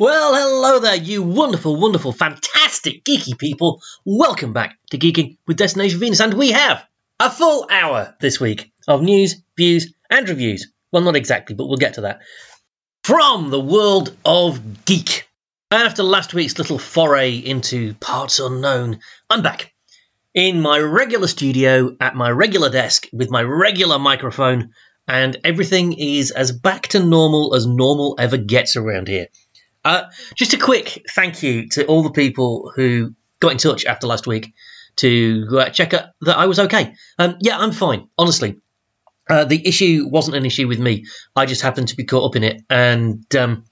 Well, hello there, you wonderful, wonderful, fantastic, geeky people. Welcome back to Geeking with Destination Venus, and we have a full hour this week of news, views, and reviews. Well, not exactly, but we'll get to that. From the world of geek. After last week's little foray into parts unknown, I'm back in my regular studio at my regular desk with my regular microphone, and everything is as back to normal as normal ever gets around here. Uh, just a quick thank you to all the people who got in touch after last week to uh, check out that I was okay. Um, yeah, I'm fine, honestly. Uh, the issue wasn't an issue with me. I just happened to be caught up in it and um,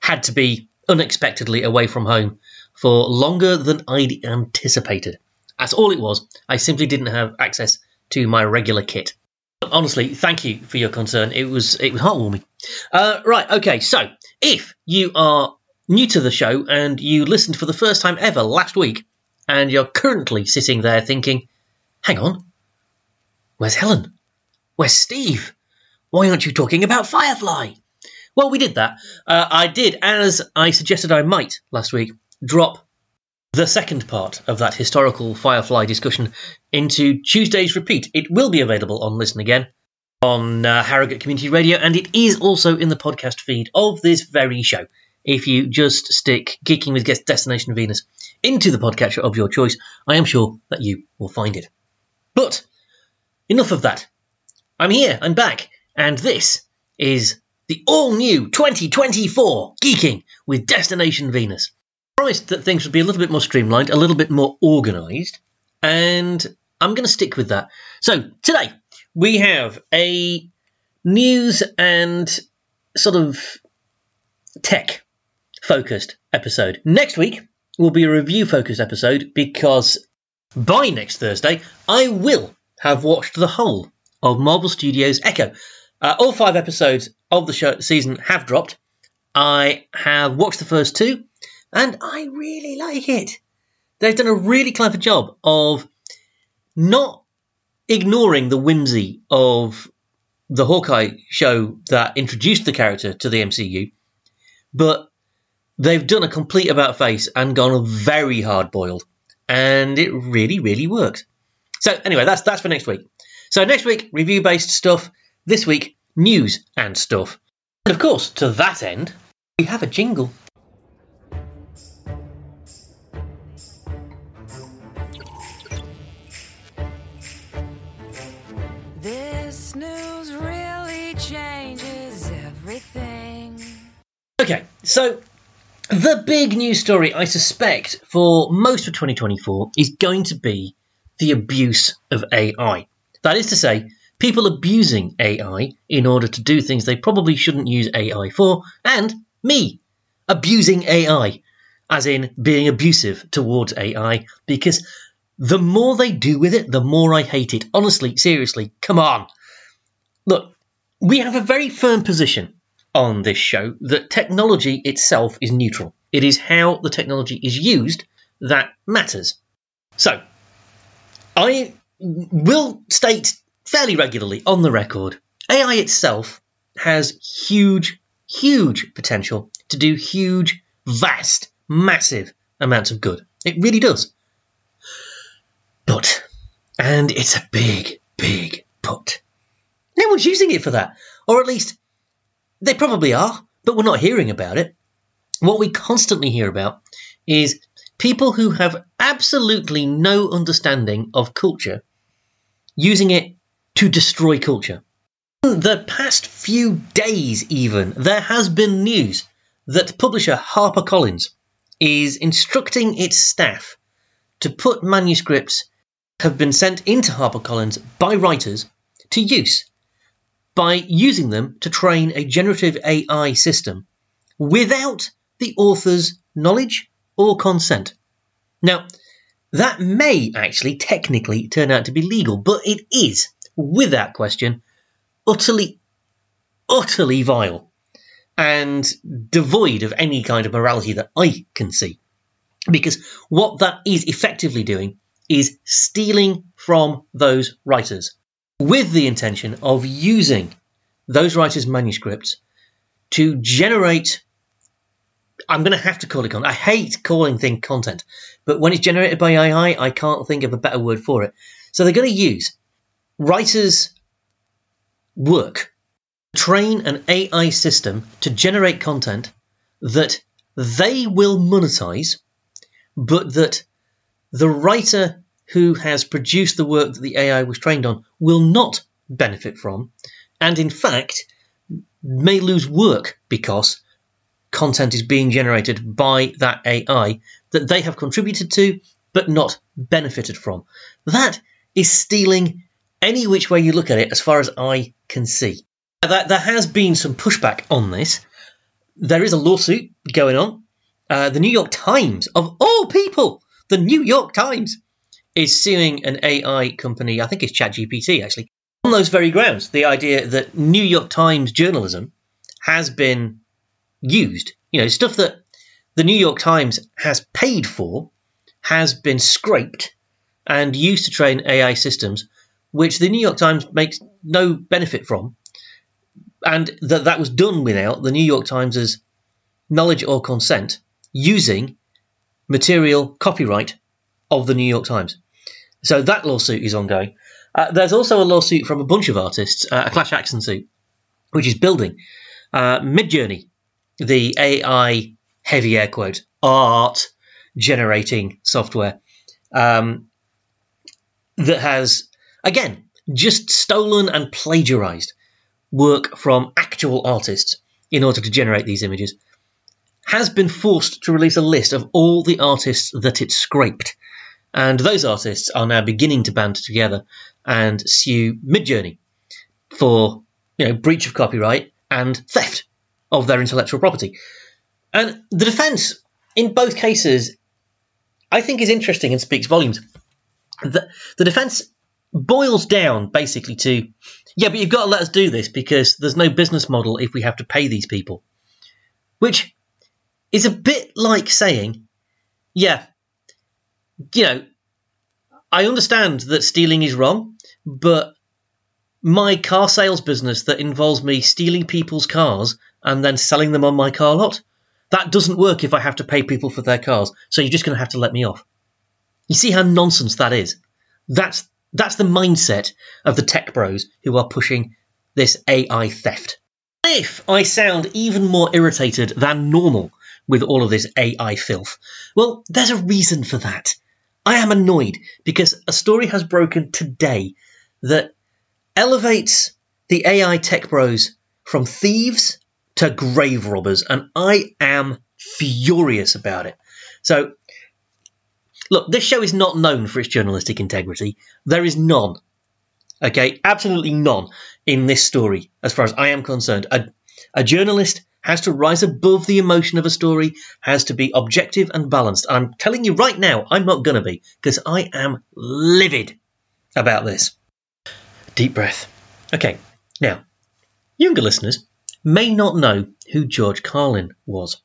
had to be unexpectedly away from home for longer than I'd anticipated. That's all it was. I simply didn't have access to my regular kit. Honestly, thank you for your concern. It was it was heartwarming. Uh, right, okay. So, if you are new to the show and you listened for the first time ever last week, and you're currently sitting there thinking, "Hang on, where's Helen? Where's Steve? Why aren't you talking about Firefly?" Well, we did that. Uh, I did, as I suggested I might last week, drop the second part of that historical Firefly discussion into Tuesday's repeat. It will be available on Listen Again on uh, Harrogate Community Radio, and it is also in the podcast feed of this very show. If you just stick Geeking with Guest Destination Venus into the podcatcher of your choice, I am sure that you will find it. But enough of that. I'm here, I'm back, and this is the all new 2024 Geeking with Destination Venus I promised that things would be a little bit more streamlined, a little bit more organised, and I'm going to stick with that. So today we have a news and sort of tech focused episode. Next week will be a review focused episode because by next Thursday I will have watched the whole of Marvel Studios Echo. Uh, all five episodes of the show season have dropped. I have watched the first two and I really like it. They've done a really clever job of not ignoring the whimsy of the Hawkeye show that introduced the character to the MCU, but they've done a complete about face and gone very hard boiled, and it really, really works. So anyway, that's that's for next week. So next week, review based stuff. This week, news and stuff. And of course, to that end, we have a jingle. So the big news story, I suspect, for most of 2024 is going to be the abuse of AI. That is to say, people abusing AI in order to do things they probably shouldn't use AI for, and me abusing AI, as in being abusive towards AI, because the more they do with it, the more I hate it. Honestly, seriously, come on. Look, we have a very firm position on this show that technology itself is neutral. It is how the technology is used that matters. So, I will state fairly regularly on the record AI itself has huge, huge potential to do huge, vast, massive amounts of good. It really does. But, and it's a big, big but, no one's using it for that. Or at least they probably are, but we're not hearing about it. What we constantly hear about is people who have absolutely no understanding of culture using it to destroy culture. In the past few days, even, there has been news that publisher HarperCollins is instructing its staff to put manuscripts have been sent into HarperCollins by writers to use by using them to train a generative AI system without the author's knowledge or consent. Now, that may actually technically turn out to be legal, but it is, without question, utterly, utterly vile and devoid of any kind of morality that I can see. Because what that is effectively doing is stealing from those writers with the intention of using those writers' manuscripts to generate I'm going to have to call it content. I hate calling things content, but when it's generated by AI, I can't think of a better word for it. So they're going to use writers' work, to train an AI system to generate content that they will monetize, but that the writer who has produced the work that the AI was trained on will not benefit from, and in fact may lose work because content is being generated by that AI that they have contributed to but not benefited from. That is stealing any which way you look at it, as far as I can see. That there has been some pushback on this. There is a lawsuit going on. Uh, the New York Times, of all people, the New York Times is suing an AI company. I think it's ChatGPT actually on those very grounds. The idea that New York Times journalism has been used. You know, stuff that the New York Times has paid for has been scraped and used to train AI systems, which the New York Times makes no benefit from, and that that was done without the New York Times's knowledge or consent, using material copyright of the New York Times. So that lawsuit is ongoing. Uh, there's also a lawsuit from a bunch of artists, uh, a clash action suit, which is building uh, Midjourney the AI heavy air quote art generating software um, that has again just stolen and plagiarized work from actual artists in order to generate these images has been forced to release a list of all the artists that it scraped and those artists are now beginning to band together and sue midjourney for you know breach of copyright and theft of their intellectual property. And the defence, in both cases, I think is interesting and speaks volumes. The, the defence boils down basically to, yeah, but you've got to let us do this because there's no business model if we have to pay these people. Which is a bit like saying, yeah, you know, I understand that stealing is wrong, but my car sales business that involves me stealing people's cars and then selling them on my car lot. That doesn't work if I have to pay people for their cars, so you're just going to have to let me off. You see how nonsense that is? That's that's the mindset of the tech bros who are pushing this AI theft. If I sound even more irritated than normal with all of this AI filth, well, there's a reason for that. I am annoyed because a story has broken today that elevates the AI tech bros from thieves to grave robbers, and I am furious about it. So, look, this show is not known for its journalistic integrity. There is none. Okay, absolutely none in this story, as far as I am concerned. A, a journalist has to rise above the emotion of a story, has to be objective and balanced. I'm telling you right now, I'm not going to be, because I am livid about this. Deep breath. Okay, now, younger listeners may not know who George Carlin was.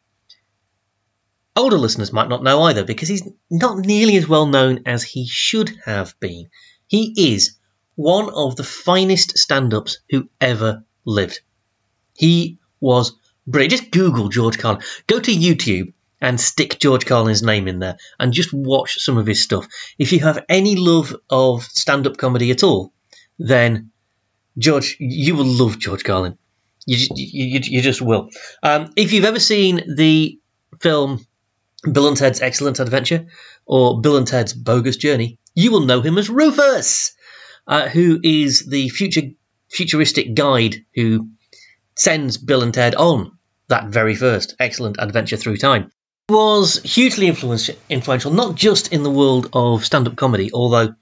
Older listeners might not know either because he's not nearly as well known as he should have been. He is one of the finest stand ups who ever lived. He was brilliant. Just Google George Carlin. Go to YouTube and stick George Carlin's name in there and just watch some of his stuff. If you have any love of stand up comedy at all, then George, you will love George Carlin. You, you, you just will. Um, if you've ever seen the film Bill and Ted's Excellent Adventure or Bill and Ted's Bogus Journey, you will know him as Rufus, uh, who is the future futuristic guide who sends Bill and Ted on that very first excellent adventure through time. Was hugely influential, not just in the world of stand-up comedy, although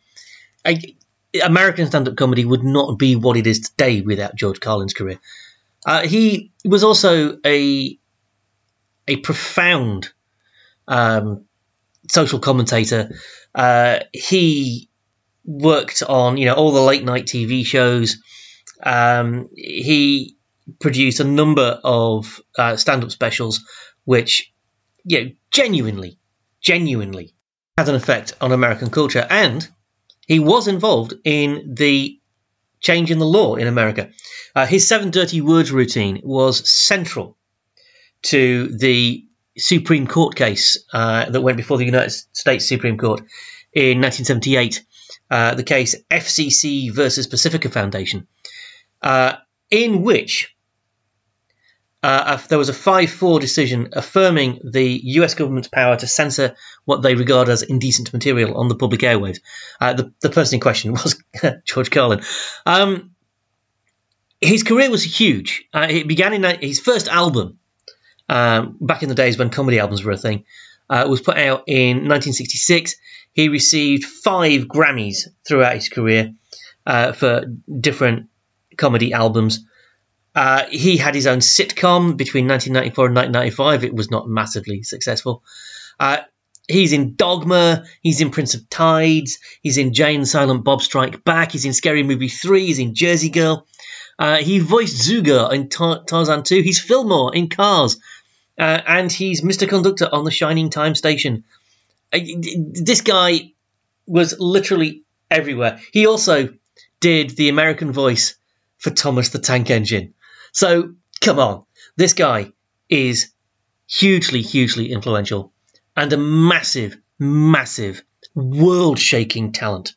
American stand-up comedy would not be what it is today without George Carlin's career. Uh, he was also a a profound um, social commentator. Uh, he worked on you know all the late night TV shows. Um, he produced a number of uh, stand-up specials, which you know genuinely, genuinely had an effect on American culture. And he was involved in the change in the law in America. Uh, his seven dirty words routine was central to the Supreme Court case uh, that went before the United States Supreme Court in 1978, uh, the case FCC versus Pacifica Foundation, uh, in which uh, there was a 5 4 decision affirming the US government's power to censor what they regard as indecent material on the public airwaves. Uh, the, the, person in question was George Carlin. Um, his career was huge. Uh, it began in his first album, um, back in the days when comedy albums were a thing, uh, was put out in 1966. He received five Grammys throughout his career uh, for different comedy albums. Uh, he had his own sitcom between 1994 and 1995. It was not massively successful. Uh, he's in Dogma. He's in Prince of Tides. He's in Jay and Silent Bob Strike Back. He's in Scary Movie 3. He's in Jersey Girl. Uh, he voiced Zugor in Tar- Tarzan 2. He's Fillmore in Cars. Uh, and he's Mr. Conductor on the Shining Time Station. Uh, this guy was literally everywhere. He also did the American voice for Thomas the Tank Engine. So come on, this guy is hugely, hugely influential and a massive, massive, world shaking talent.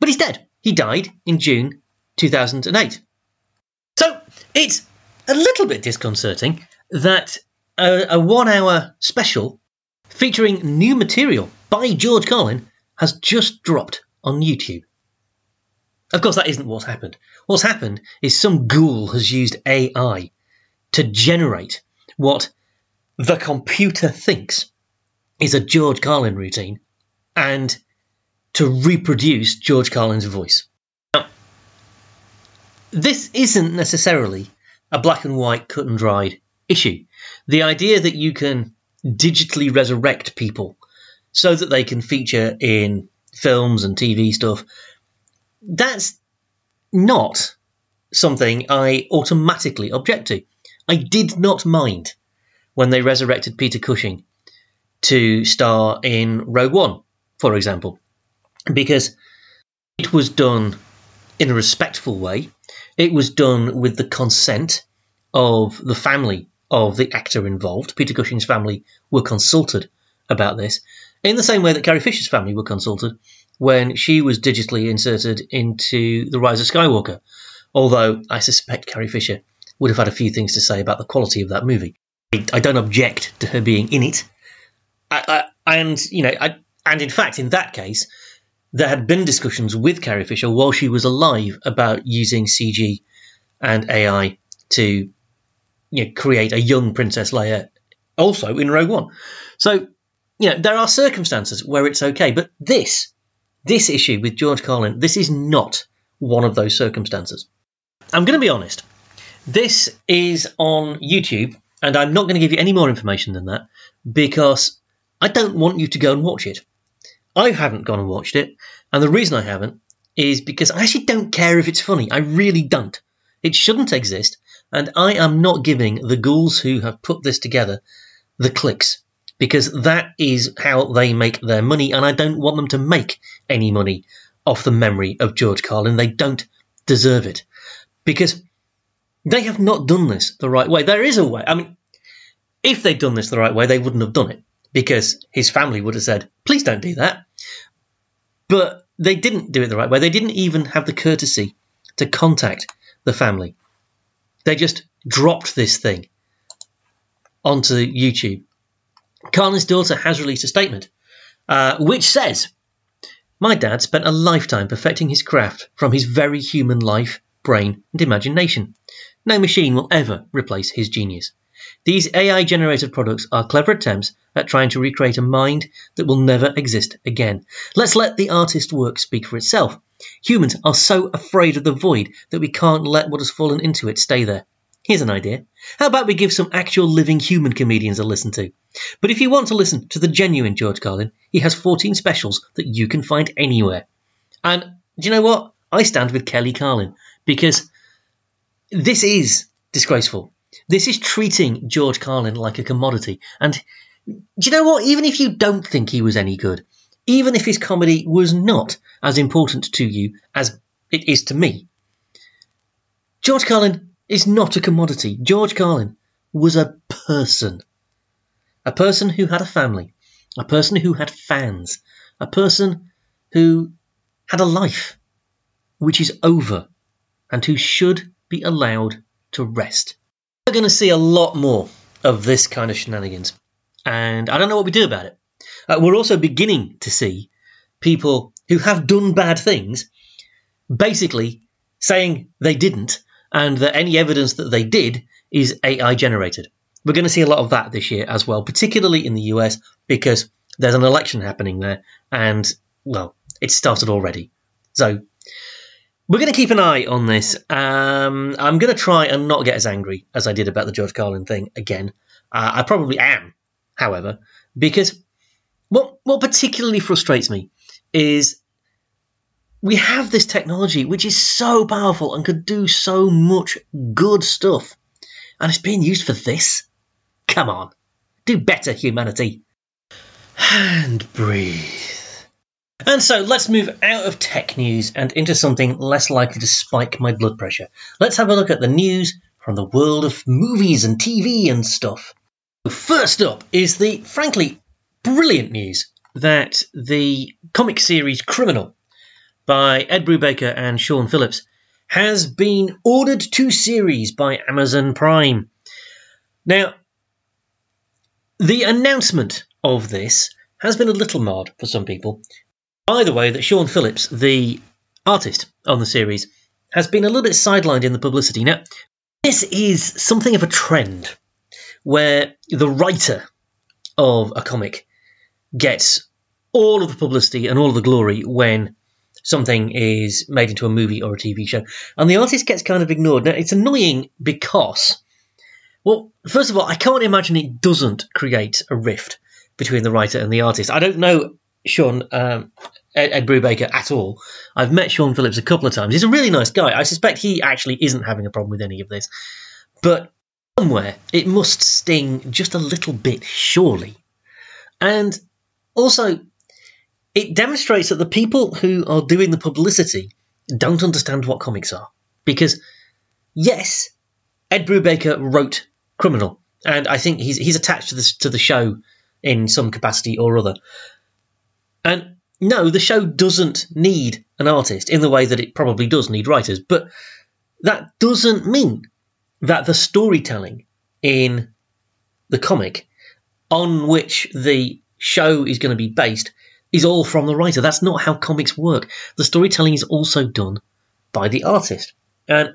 But he's dead. He died in June 2008. So it's a little bit disconcerting that a, a one hour special featuring new material by George Carlin has just dropped on YouTube. Of course, that isn't what's happened. What's happened is some ghoul has used AI to generate what the computer thinks is a George Carlin routine and to reproduce George Carlin's voice. Now, this isn't necessarily a black and white, cut and dried issue. The idea that you can digitally resurrect people so that they can feature in films and TV stuff that's not something I automatically object to. I did not mind when they resurrected Peter Cushing to star in Rogue One, for example, because it was done in a respectful way. It was done with the consent of the family of the actor involved. Peter Cushing's family were consulted about this, in the same way that Carrie Fisher's family were consulted when she was digitally inserted into The Rise of Skywalker. Although I suspect Carrie Fisher would have had a few things to say about the quality of that movie. I don't object to her being in it. I, I, and, you know, and in fact, in that case, there had been discussions with Carrie Fisher while she was alive about using CG and AI to you know, create a young Princess Leia also in Rogue One. So, you know, there are circumstances where it's okay, but this this issue with George Carlin, this is not one of those circumstances. I'm going to be honest. This is on YouTube, and I'm not going to give you any more information than that because I don't want you to go and watch it. I haven't gone and watched it, and the reason I haven't is because I actually don't care if it's funny. I really don't. It shouldn't exist, and I am not giving the ghouls who have put this together the clicks because that is how they make their money, and I don't want them to make any money off the memory of George Carlin. They don't deserve it because they have not done this the right way. There is a way. I mean, if they'd done this the right way, they wouldn't have done it because his family would have said, please don't do that. But they didn't do it the right way. They didn't even have the courtesy to contact the family. They just dropped this thing onto YouTube Carlin's daughter has released a statement uh, which says, My dad spent a lifetime perfecting his craft from his very human life, brain, and imagination. No machine will ever replace his genius. These AI generated products are clever attempts at trying to recreate a mind that will never exist again. Let's let the artist's work speak for itself. Humans are so afraid of the void that we can't let what has fallen into it stay there. Here's an idea. How about we give some actual living human comedians a listen to? But if you want to listen to the genuine George Carlin, he has 14 specials that you can find anywhere. And do you know what? I stand with Kelly Carlin because this is disgraceful. This is treating George Carlin like a commodity. And do you know what? Even if you don't think he was any good, even if his comedy was not as important to you as it is to me, George Carlin is not a commodity. George Carlin was a person. a person who had a family, a person who had fans, a person who had a life which is over and who should be allowed to rest. We're going to see a lot more of this kind of shenanigans, and I don't know what we do about it. Uh, we're also beginning to see people who have done bad things basically saying they didn't and that any evidence that they did is AI generated. We're going to see a lot of that this year as well, particularly in the US because there's an election happening there and, well, it's started already. So we're going to keep an eye on this. Um, I'm going to try and not get as angry as I did about the George Carlin thing again. Uh, I probably am, however, because what what particularly frustrates me is we have this technology which is so powerful and could do so much good stuff, and it's being used for this. Come on, do better, humanity. And breathe. And so let's move out of tech news and into something less likely to spike my blood pressure. Let's have a look at the news from the world of movies and TV and stuff. First up is the, frankly, brilliant news that the comic series Criminal by Ed Brubaker and Sean Phillips has been ordered to series by Amazon Prime. Now, the announcement of this has been a little marred for some people by the way that Sean Phillips, the artist on the series, has been a little bit sidelined in the publicity. Now, this is something of a trend where the writer of a comic gets all of the publicity and all of the glory when something is made into a movie or a TV show, and the artist gets kind of ignored. Now, it's annoying because, well, first of all, I can't imagine it doesn't create a rift between the writer and the artist. I don't know Sean um, Ed, Ed Brubaker at all. I've met Sean Phillips a couple of times. He's a really nice guy. I suspect he actually isn't having a problem with any of this, but somewhere it must sting just a little bit, surely. And also, it demonstrates that the people who are doing the publicity don't understand what comics are. Because, yes, Ed Brubaker wrote Criminal, and I think he's he's attached to this to the show in some capacity or other. And no, the show doesn't need an artist in the way that it probably does need writers, but that doesn't mean that the storytelling in the comic on which the show is going to be based is all from the writer. That's not how comics work. The storytelling is also done by the artist. And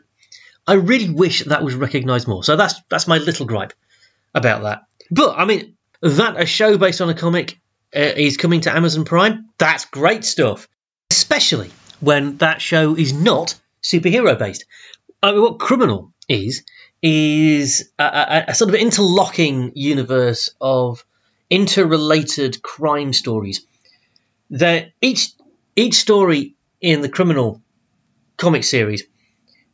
I really wish that was recognised more. So that's that's my little gripe about that. But I mean, that a show based on a comic uh, is coming to Amazon Prime, that's great stuff. Especially when that show is not superhero based. I mean, what Criminal is is a, a, a sort of interlocking universe of interrelated crime stories. That each each story in the Criminal comic series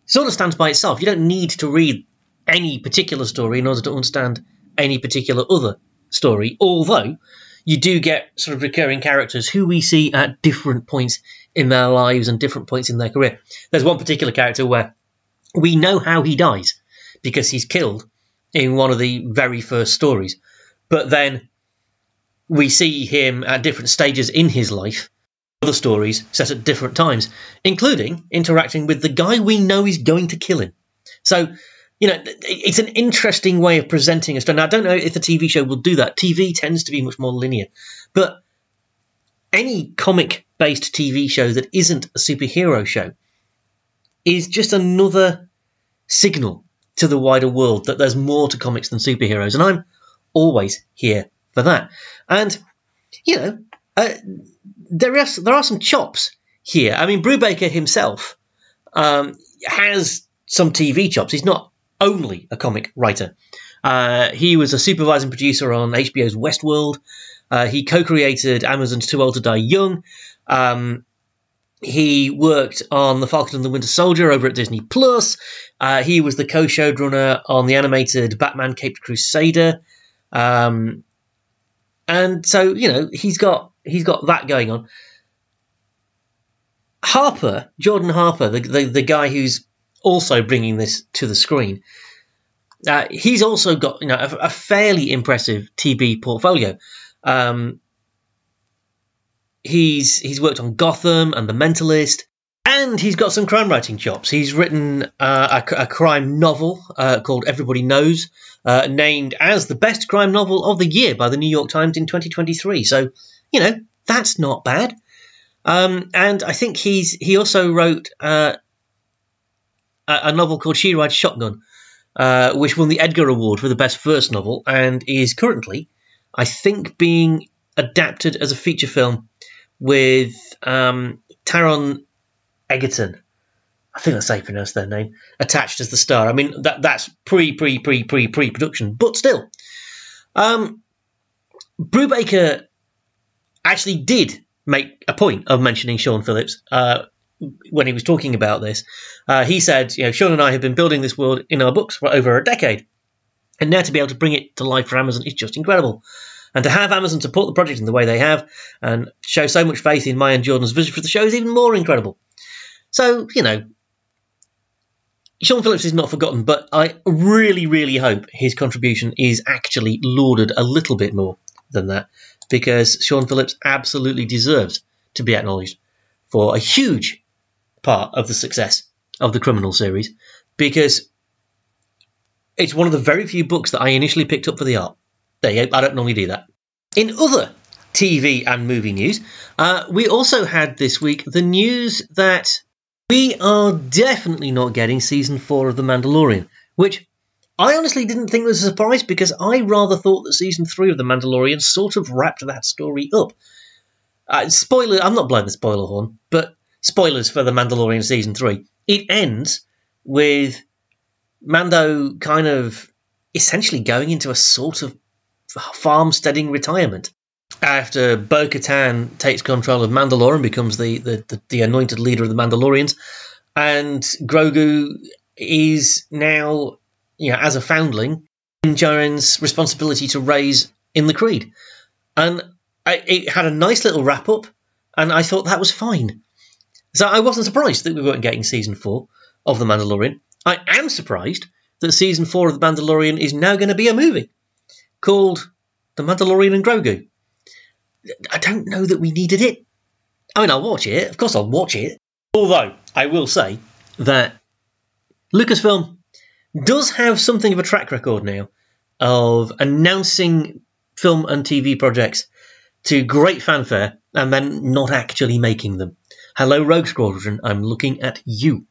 sort of stands by itself. You don't need to read any particular story in order to understand any particular other story, although you do get sort of recurring characters who we see at different points in their lives and different points in their career. There's one particular character where we know how he dies because he's killed in one of the very first stories, but then we see him at different stages in his life, other stories set at different times, including interacting with the guy we know is going to kill him. So you know, it's an interesting way of presenting a story. Now, I don't know if the TV show will do that. TV tends to be much more linear, but any comic-based TV show that isn't a superhero show is just another signal to the wider world that there's more to comics than superheroes, and I'm always here for that. And you know, uh, there are there are some chops here. I mean, Brubaker himself um, has some TV chops. He's not only a comic writer. Uh, he was a supervising producer on HBO's Westworld. Uh, he co-created Amazon's Too Old to Die Young. Um, he worked on The Falcon and the Winter Soldier over at Disney Plus. Uh, he was the co-showrunner on the animated Batman Caped Crusader. Um, and so you know he's got he's got that going on. Harper, Jordan Harper, the, the, the guy who's also bringing this to the screen, Uh, he's also got you know a, a fairly impressive TB portfolio. Um, he's he's worked on Gotham and The Mentalist, and he's got some crime writing chops. He's written uh, a, a, crime novel uh, called Everybody Knows, uh, named as the best crime novel of the year by the New York Times in 2023. So you know that's not bad. Um, and I think he's he also wrote uh, a, a, novel called She Rides Shotgun, uh, which won the Edgar Award for the best first novel, and is currently, I think, being adapted as a feature film with um, Taron Egerton. I think that's how you pronounce their name. Attached as the star. I mean, that that's pre pre pre pre pre production, but still. Um, Brubaker actually did make a point of mentioning Sean Phillips uh, when he was talking about this. Uh, he said, "You know, Sean and I have been building this world in our books for over a decade, and now to be able to bring it to life for Amazon is just incredible." And to have Amazon support the project in the way they have and show so much faith in my and Jordan's vision for the show is even more incredible. So, you know, Sean Phillips is not forgotten, but I really, really hope his contribution is actually lauded a little bit more than that because Sean Phillips absolutely deserves to be acknowledged for a huge part of the success of the Criminal series because it's one of the very few books that I initially picked up for the art. There you go. I don't normally do that. In other TV and movie news, uh, we also had this week the news that we are definitely not getting season four of The Mandalorian, which I honestly didn't think was a surprise because I rather thought that season three of The Mandalorian sort of wrapped that story up. Uh, spoiler, I'm not blowing the spoiler horn, but spoilers for The Mandalorian season three. It ends with Mando kind of essentially going into a sort of farmsteading retirement. After Bo Katan takes control of Mandalore and becomes the, the, the, the anointed leader of the Mandalorians, and Grogu is now, you know, as a foundling, in Djarin's responsibility to raise in the Creed. And I, it had a nice little wrap up, and I thought that was fine. So I wasn't surprised that we weren't getting season four of The Mandalorian. I am surprised that season four of The Mandalorian is now going to be a movie called The Mandalorian and Grogu. I don't know that we needed it. I mean, I'll watch it. Of course, I'll watch it. Although, I will say that Lucasfilm does have something of a track record now of announcing film and TV projects to great fanfare and then not actually making them. Hello, Rogue Squadron, I'm looking at you.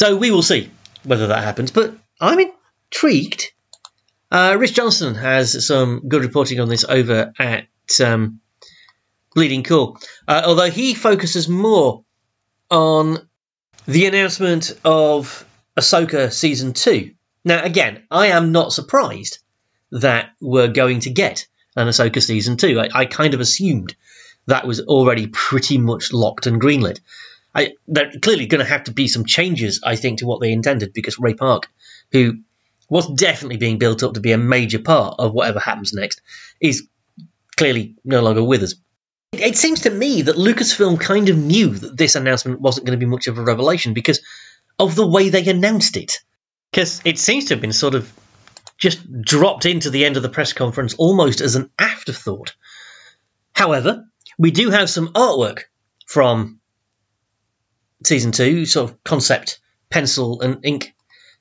So we will see whether that happens, but I'm intrigued uh, Rich Johnston has some good reporting on this over at um, Bleeding Cool, uh, although he focuses more on the announcement of Ahsoka season two. Now, again, I am not surprised that we're going to get an Ahsoka season two. I, I kind of assumed that was already pretty much locked and greenlit. I, there clearly going to have to be some changes, I think, to what they intended because Ray Park, who what's definitely being built up to be a major part of whatever happens next is clearly no longer with us. It seems to me that Lucasfilm kind of knew that this announcement wasn't going to be much of a revelation because of the way they announced it. Because it seems to have been sort of just dropped into the end of the press conference almost as an afterthought. However, we do have some artwork from season two, sort of concept pencil and ink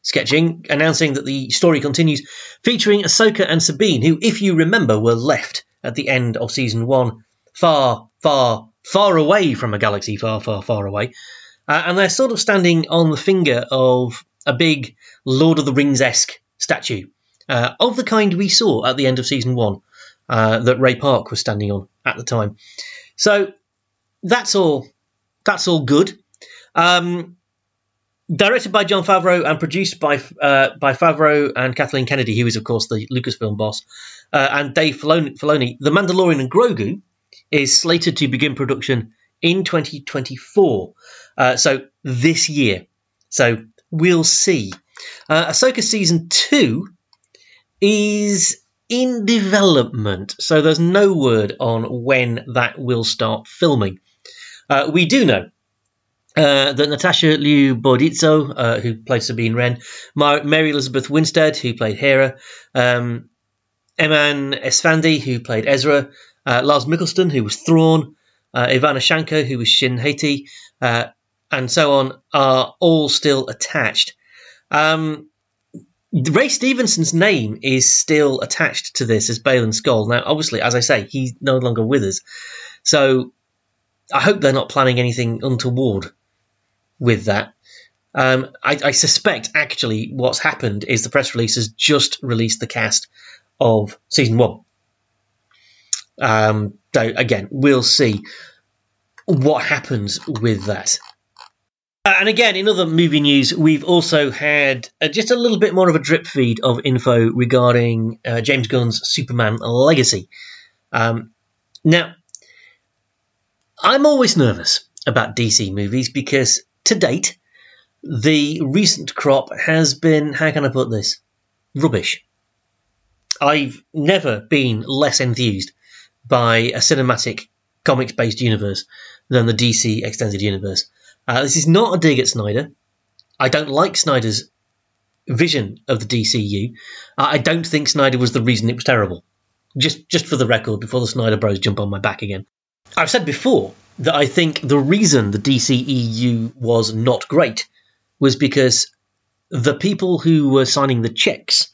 sketching, announcing that the story continues, featuring Ahsoka and Sabine, who, if you remember, were left at the end of season one, far, far, far away from a galaxy far, far, far away. Uh, and they're sort of standing on the finger of a big Lord of the Rings esque statue uh, of the kind we saw at the end of season one uh, that Ray Park was standing on at the time. So that's all. That's all good. Um, directed by Jon Favreau and produced by uh, by Favreau and Kathleen Kennedy, who is of course the Lucasfilm boss, uh, and Dave Filoni, Filoni. The Mandalorian and Grogu is slated to begin production in 2024, uh, so this year. So we'll see. Uh, Ahsoka season two is in development, so there's no word on when that will start filming. Uh, we do know Uh, that Natasha Liu Bordizzo, uh, who played Sabine Wren, Mar- Mary Elizabeth Winstead, who played Hera, um, Eman Esfandi, who played Ezra, uh, Lars Mikkelsen, who was Thrawn, uh, Ivana Shanko, who was Shin Hati, uh, and so on, are all still attached. Um, Ray Stevenson's name is still attached to this as Baylan Skoll. Now, obviously, as I say, he's no longer with us. So I hope they're not planning anything untoward with that. Um, I, I, suspect actually what's happened is the press release has just released the cast of season one. Um, so again, we'll see what happens with that. Uh, and again, in other movie news, we've also had uh, just a little bit more of a drip feed of info regarding uh, James Gunn's Superman Legacy. Um, now, I'm always nervous about DC movies because to date, the recent crop has been, how can I put this, rubbish. I've never been less enthused by a cinematic comics based universe than the DC Extended Universe. Uh, this is not a dig at Snyder. I don't like Snyder's vision of the DCU. Uh, I don't think Snyder was the reason it was terrible. Just, just for the record, before the Snyder Bros jump on my back again. I've said before that I think the reason the DCEU was not great was because the people who were signing the checks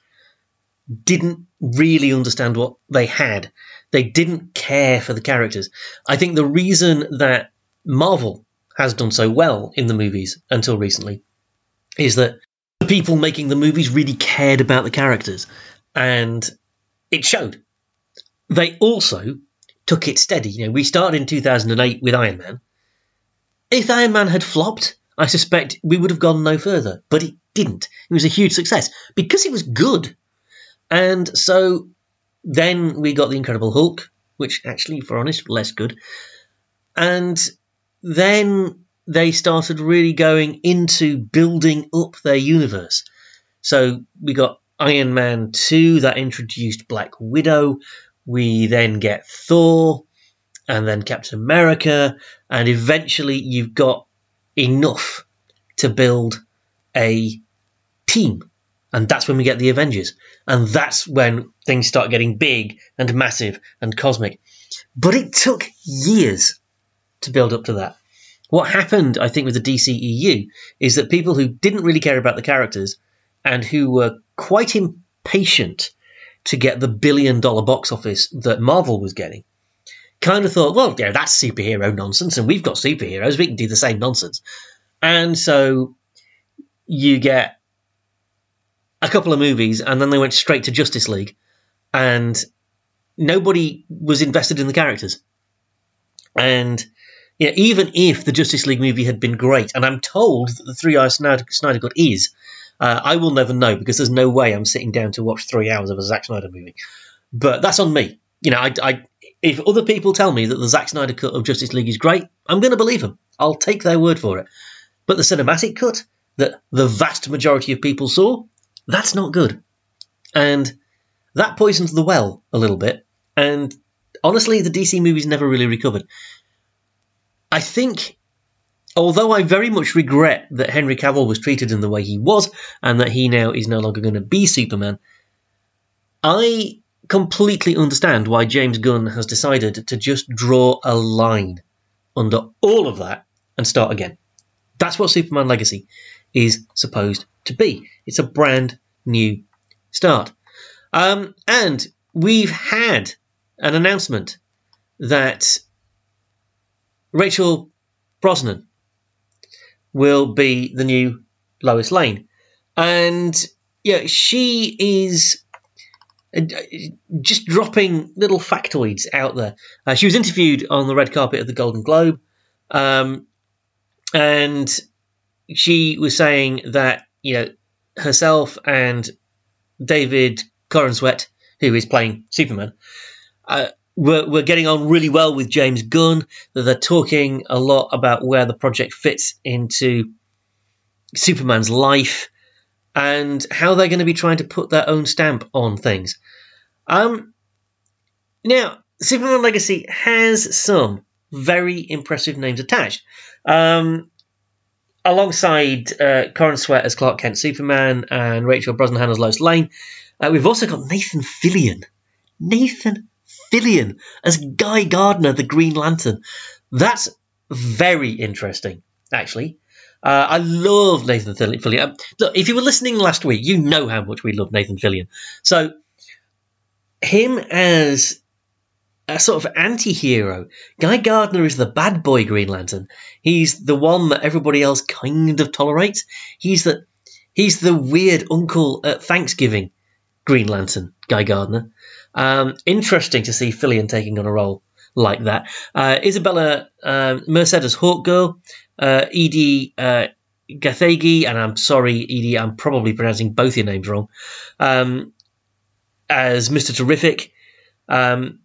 didn't really understand what they had. They didn't care for the characters. I think the reason that Marvel has done so well in the movies until recently is that the people making the movies really cared about the characters and it showed. They also took it steady. You know, we started in 2008 with Iron Man. If Iron Man had flopped, I suspect we would have gone no further, but it didn't. It was a huge success because it was good. And so then we got the Incredible Hulk, which actually, for honest, less good. And then they started really going into building up their universe. So we got Iron Man 2 that introduced Black Widow. We then get Thor and then Captain America. And eventually you've got enough to build a team. And that's when we get the Avengers. And that's when things start getting big and massive and cosmic. But it took years to build up to that. What happened, I think, with the DCEU is that people who didn't really care about the characters and who were quite impatient to get the billion dollar box office that Marvel was getting kind of thought, well, yeah, that's superhero nonsense, and we've got superheroes, we can do the same nonsense. And so you get a couple of movies, and then they went straight to Justice League, and nobody was invested in the characters. And you know, even if the Justice League movie had been great, and I'm told that the three hour Snyder, Snyder Cut is, uh, I will never know because there's no way I'm sitting down to watch three hours of a Zack Snyder movie. But that's on me. You know, I, I if other people tell me that the Zack Snyder cut of Justice League is great, I'm going to believe them. I'll take their word for it. But the cinematic cut that the vast majority of people saw, that's not good. And that poisons the well a little bit. And honestly, the DC movies never really recovered. I think, although I very much regret that Henry Cavill was treated in the way he was and that he now is no longer going to be Superman, I completely understand why James Gunn has decided to just draw a line under all of that and start again. That's what Superman Legacy is supposed to be. It's a brand new start. Um, and we've had an announcement that Rachel Brosnahan will be the new Lois Lane. And yeah, she is uh, just dropping little factoids out there. Uh, she was interviewed on the red carpet of the Golden Globe, um, and she was saying that you know herself and David Corenswet, who is playing Superman, uh, were, were getting on really well with James Gunn. They're talking a lot about where the project fits into Superman's life and how they're going to be trying to put their own stamp on things. Um, now, Superman Legacy has some very impressive names attached. Um, alongside uh, Corenswet as Clark Kent Superman and Rachel Brosnahan as Lois Lane, uh, we've also got Nathan Fillion. Nathan Fillion as Guy Gardner, the Green Lantern. That's very interesting, actually. Uh, I love Nathan Fillion. Um, look, if you were listening last week, you know how much we love Nathan Fillion. So, him as a sort of anti-hero. Guy Gardner is the bad boy Green Lantern. He's the one that everybody else kind of tolerates. He's the he's the weird uncle at Thanksgiving Green Lantern, Guy Gardner. Um, interesting to see Fillion taking on a role like that. Uh, Isabella uh, Mercedes Hawkgirl, uh, Edi uh, Gathegi, and I'm sorry, Edie, I'm probably pronouncing both your names wrong, um, as Mr. Terrific. Um,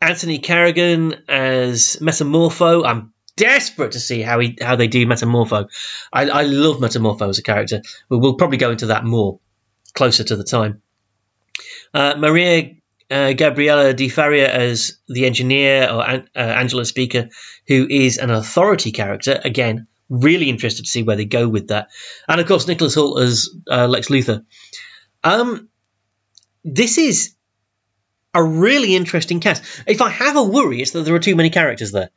Anthony Carrigan as Metamorpho. I'm desperate to see how he how they do Metamorpho. I, I love Metamorpho as a character. We'll, we'll probably go into that more closer to the time. Uh, Maria uh, Gabriela Di Faria as the engineer or uh, Angela Spica, who is an authority character. Again, really interested to see where they go with that. And of course, Nicholas Hoult as uh, Lex Luthor. Um, this is a really interesting cast. If I have a worry, it's that there are too many characters there.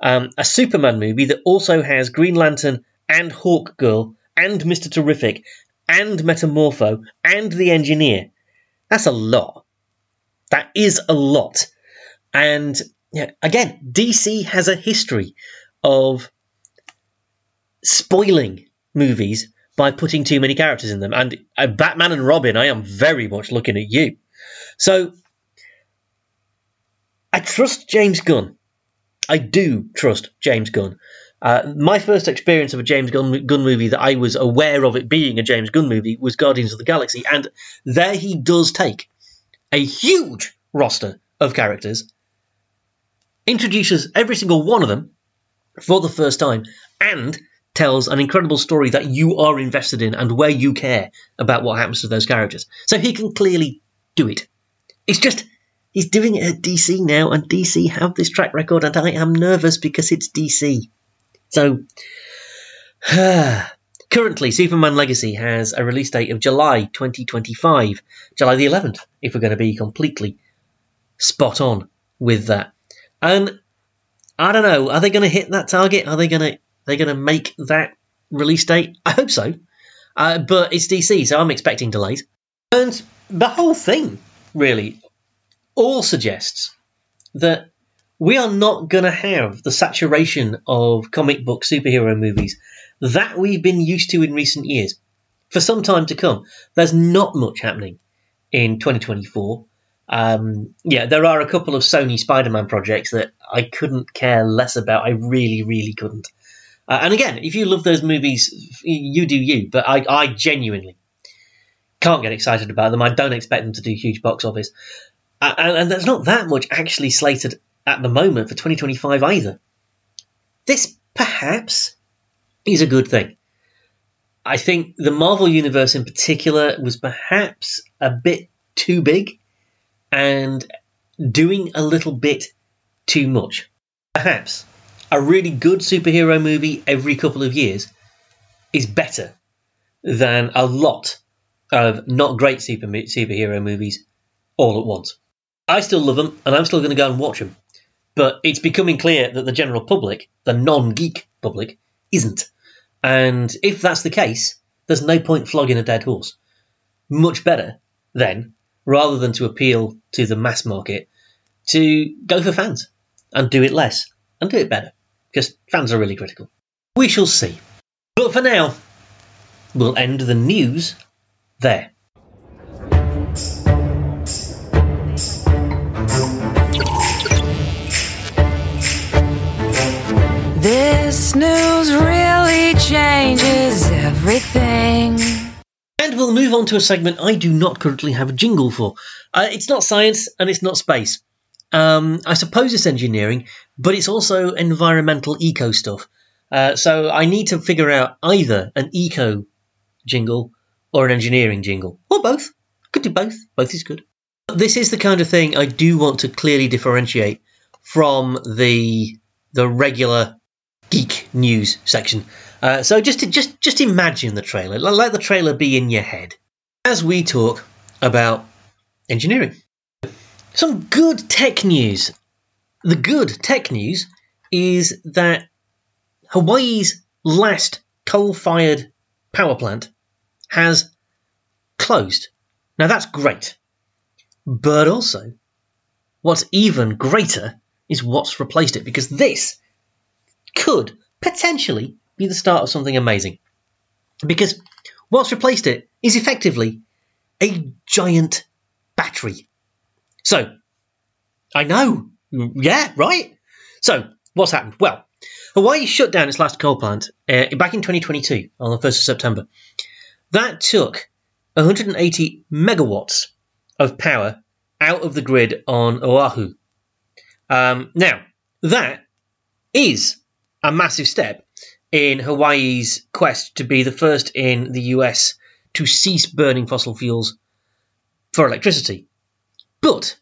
Um, a Superman movie that also has Green Lantern and Hawk Girl and Mr. Terrific and Metamorpho and the Engineer. That's a lot. That is a lot. And yeah, again, DC has a history of spoiling movies by putting too many characters in them. And uh, Batman and Robin, I am very much looking at you. So I trust James Gunn. I do trust James Gunn. Uh, my first experience of a James Gunn, Gunn, movie that I was aware of it being a James Gunn movie was Guardians of the Galaxy, and there he does take a huge roster of characters, introduces every single one of them for the first time, and tells an incredible story that you are invested in and where you care about what happens to those characters. So he can clearly do it. It's just He's doing it at DC now, and DC have this track record, and I am nervous because it's DC. So, currently, Superman Legacy has a release date of July 2025, July the 11th, if we're going to be completely spot on with that. And I don't know, are they going to hit that target? Are they going to they going to make that release date? I hope so. Uh, but it's DC, so I'm expecting delays. And the whole thing, really, all suggests that we are not going to have the saturation of comic book superhero movies that we've been used to in recent years for some time to come. There's not much happening in 2024. Um, yeah, there are a couple of Sony Spider Man projects that I couldn't care less about. I really, really couldn't. Uh, and again, if you love those movies, you do you. But I, I genuinely can't get excited about them. I don't expect them to do huge box office and, and there's not that much actually slated at the moment for 2025 either. This perhaps is a good thing. I think the Marvel Universe in particular was perhaps a bit too big and doing a little bit too much. Perhaps a really good superhero movie every couple of years is better than a lot of not great super, superhero movies all at once. I still love them, and I'm still going to go and watch them. But it's becoming clear that the general public, the non geek public, isn't. And if that's the case, there's no point flogging a dead horse. Much better, then, rather than to appeal to the mass market, to go for fans and do it less and do it better. Because fans are really critical. We shall see. But for now, we'll end the news there. This news really changes everything. And we'll move on to a segment I do not currently have a jingle for. Uh, it's not science and it's not space. Um, I suppose it's engineering, but it's also environmental eco stuff. Uh, so I need to figure out either an eco jingle or an engineering jingle, or both. Could do both. Both is good. This is the kind of thing I do want to clearly differentiate from the the regular geek news section. Uh, so just just just imagine the trailer. Let the trailer be in your head as we talk about engineering. Some good tech news. The good tech news is that Hawaii's last coal-fired power plant has closed. Now that's great. But also, what's even greater is what's replaced it, because this could potentially be the start of something amazing. Because what's replaced it is effectively a giant battery. So, I know, yeah, right? So, what's happened? Well, Hawaii shut down its last coal plant uh, back in 2022 on the 1st of September. That took 180 megawatts of power out of the grid on Oahu. Um, now, that is a massive step in Hawaii's quest to be the first in the US to cease burning fossil fuels for electricity. But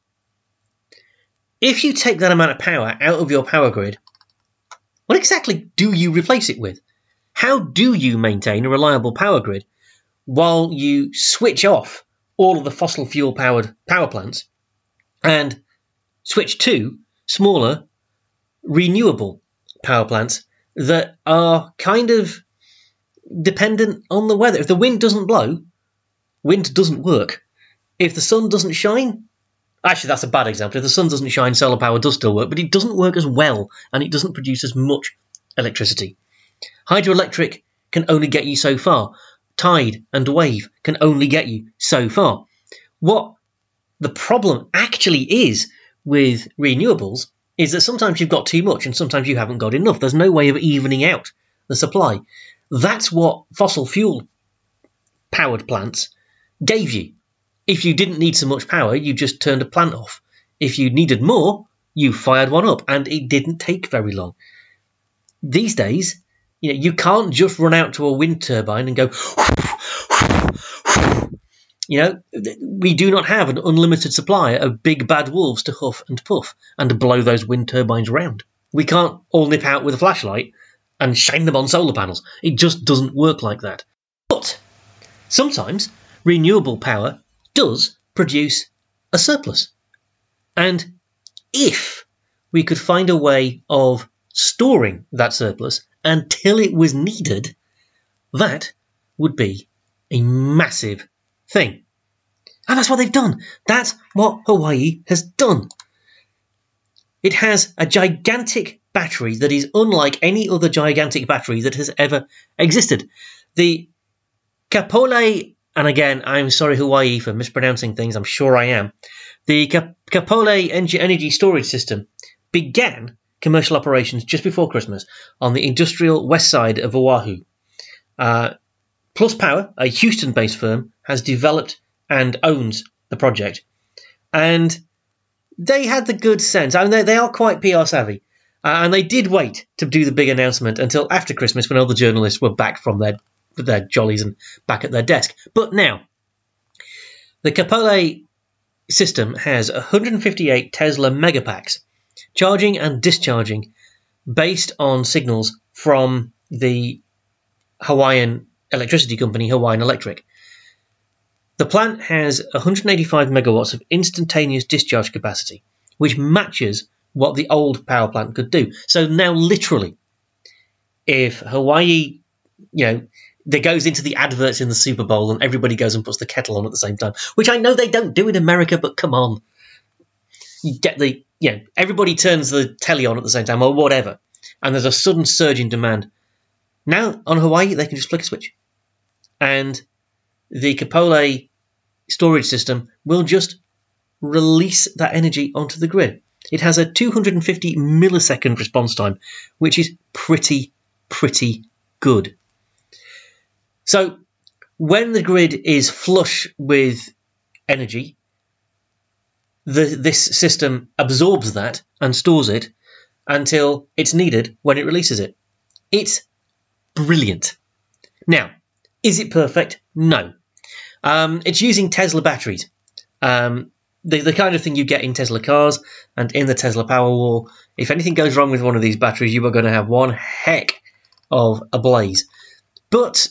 if you take that amount of power out of your power grid, what exactly do you replace it with? How do you maintain a reliable power grid while you switch off all of the fossil fuel powered power plants and switch to smaller renewable power plants that are kind of dependent on the weather. If the wind doesn't blow, wind doesn't work. If the sun doesn't shine, actually, that's a bad example. If the sun doesn't shine, solar power does still work, but it doesn't work as well and it doesn't produce as much electricity. Hydroelectric can only get you so far. Tide and wave can only get you so far. What the problem actually is with renewables is that sometimes you've got too much and sometimes you haven't got enough. There's no way of evening out the supply. That's what fossil fuel powered plants gave you. If you didn't need so much power, you just turned a plant off. If you needed more, you fired one up, and it didn't take very long. These days, you know, you can't just run out to a wind turbine and go. You know, we do not have an unlimited supply of big bad wolves to huff and puff and blow those wind turbines around. We can't all nip out with a flashlight and shine them on solar panels. It just doesn't work like that. But sometimes renewable power does produce a surplus. And if we could find a way of storing that surplus until it was needed, that would be a massive thing. And that's what they've done. That's what Hawaii has done. It has a gigantic battery that is unlike any other gigantic battery that has ever existed. The Kapolei, and again, I'm sorry, Hawaii, for mispronouncing things, I'm sure I am. The Kapolei energy storage system began commercial operations just before Christmas on the industrial west side of Oahu. Uh, Plus Power, a Houston based firm, has developed and owns the project. And they had the good sense. I mean, they, they are quite PR savvy. Uh, and they did wait to do the big announcement until after Christmas when all the journalists were back from their, their jollies and back at their desk. But now, the Kapolei system has 158 Tesla megapacks, charging and discharging based on signals from the Hawaiian electricity company Hawaiian Electric. The plant has 185 megawatts of instantaneous discharge capacity, which matches what the old power plant could do. So now, literally, if Hawaii, you know, there goes into the adverts in the Super Bowl and everybody goes and puts the kettle on at the same time, which I know they don't do in America, but come on. You get the, you know, everybody turns the telly on at the same time or whatever, and there's a sudden surge in demand. Now, on Hawaii, they can just flick a switch and the Kapolei storage system will just release that energy onto the grid. It has a 250 millisecond response time, which is pretty, pretty good. So, when the grid is flush with energy, the, this system absorbs that and stores it until it's needed when it releases it. It's brilliant. Now, is it perfect? No. Um, it's using Tesla batteries. Um, the, the kind of thing you get in Tesla cars and in the Tesla Powerwall. If anything goes wrong with one of these batteries, you are going to have one heck of a blaze. But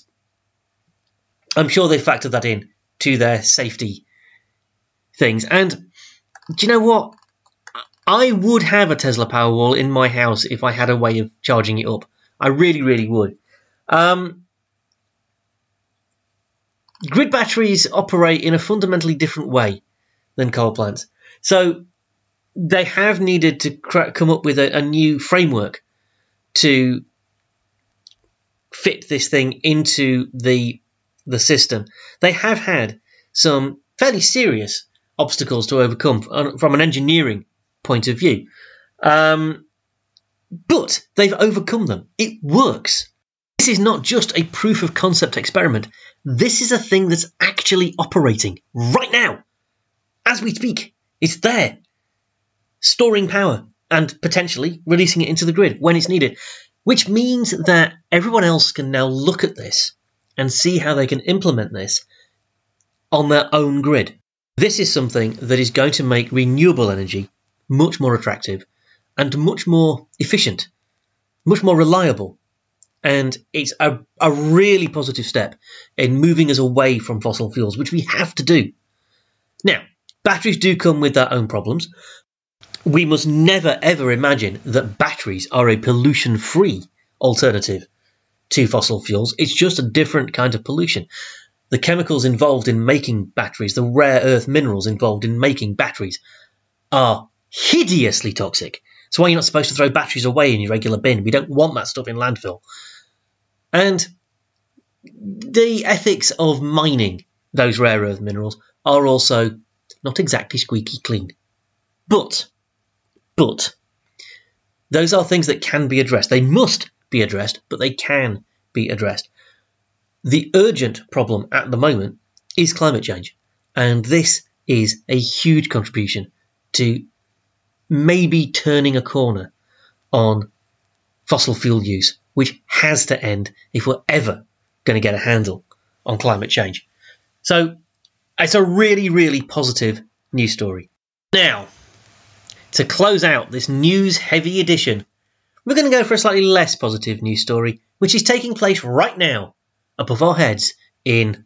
I'm sure they factored that in to their safety things. And do you know what? I would have a Tesla Powerwall in my house if I had a way of charging it up. I really, really would. Um, grid batteries operate in a fundamentally different way than coal plants. So they have needed to cra- come up with a, a new framework to fit this thing into the the system. They have had some fairly serious obstacles to overcome from an engineering point of view. Um, but they've overcome them. It works. This is not just a proof of concept experiment. This is a thing that's actually operating right now. As we speak, it's there, storing power and potentially releasing it into the grid when it's needed, which means that everyone else can now look at this and see how they can implement this on their own grid. This is something that is going to make renewable energy much more attractive and much more efficient, much more reliable. And it's a, a really positive step in moving us away from fossil fuels, which we have to do. Now, batteries do come with their own problems. We must never ever imagine that batteries are a pollution free alternative to fossil fuels. It's just a different kind of pollution. The chemicals involved in making batteries, the rare earth minerals involved in making batteries, are hideously toxic. That's why you're not supposed to throw batteries away in your regular bin. We don't want that stuff in landfill. And the ethics of mining those rare earth minerals are also not exactly squeaky clean. But, but, those are things that can be addressed. They must be addressed, but they can be addressed. The urgent problem at the moment is climate change. And this is a huge contribution to maybe turning a corner on fossil fuel use, which has to end if we're ever going to get a handle on climate change. So it's a really, really positive news story. Now, to close out this news heavy edition, we're going to go for a slightly less positive news story, which is taking place right now above our heads in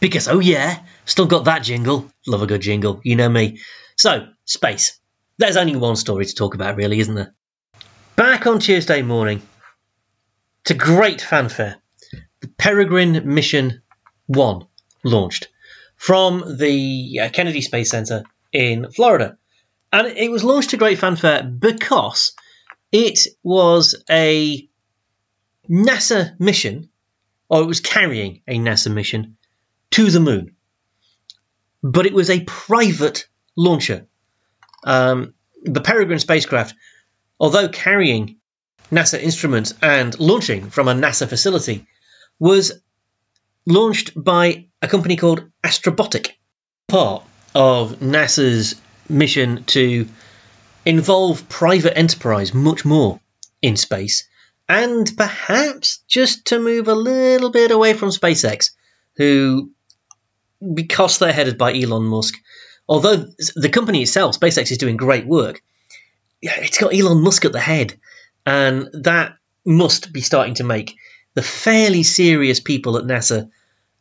Because, oh yeah, still got that jingle. Love a good jingle, you know me. So, space. There's only one story to talk about, really, isn't there? Back on Tuesday morning, to great fanfare, the Peregrine Mission 1 launched from the uh, Kennedy Space Center in Florida. And it was launched to great fanfare because it was a NASA mission, or it was carrying a NASA mission to the moon. But it was a private launcher. Um, the Peregrine spacecraft, although carrying NASA instruments and launching from a NASA facility, was launched by a company called Astrobotic, part of NASA's mission to involve private enterprise much more in space, and perhaps just to move a little bit away from SpaceX, who because they're headed by Elon Musk, although the company itself, SpaceX, is doing great work, it's got Elon Musk at the head, and that must be starting to make the fairly serious people at NASA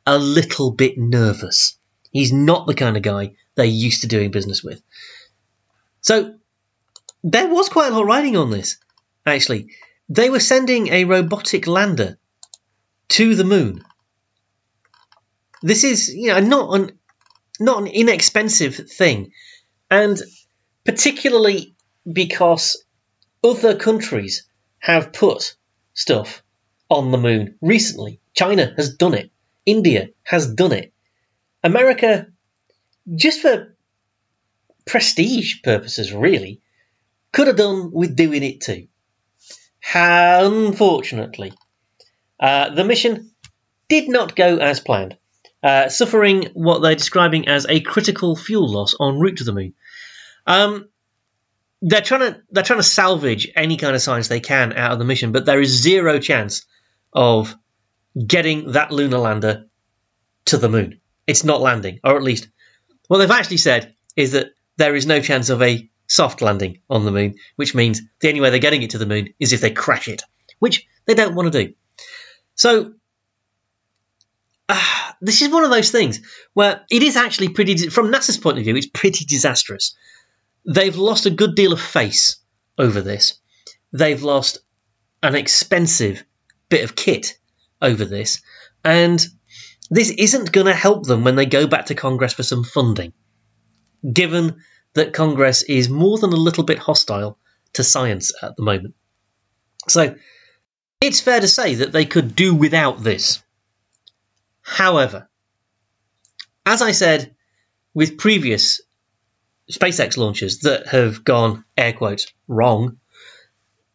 a little bit nervous. He's not the kind of guy they're used to doing business with. So there was quite a lot riding on this, actually. They were sending a robotic lander to the moon this is you know not an not an inexpensive thing, and particularly because other countries have put stuff on the moon recently. China has done it. India has done it. America, just for prestige purposes, really, could have done with doing it too. Unfortunately, uh, the mission did not go as planned uh, suffering what they're describing as a critical fuel loss en route to the moon. Um, they're trying to they're trying to salvage any kind of science they can out of the mission, but there is zero chance of getting that lunar lander to the moon. It's not landing, or at least What they've actually said is that there is no chance of a soft landing on the moon, which means the only way they're getting it to the moon is if they crash it, which they don't want to do. So, uh, this is one of those things where it is actually pretty, from NASA's point of view, it's pretty disastrous. They've lost a good deal of face over this. They've lost an expensive bit of kit over this, and this isn't going to help them when they go back to Congress for some funding, given that Congress is more than a little bit hostile to science at the moment. So it's fair to say that they could do without this. However, as I said with previous SpaceX launches that have gone, air quotes, wrong,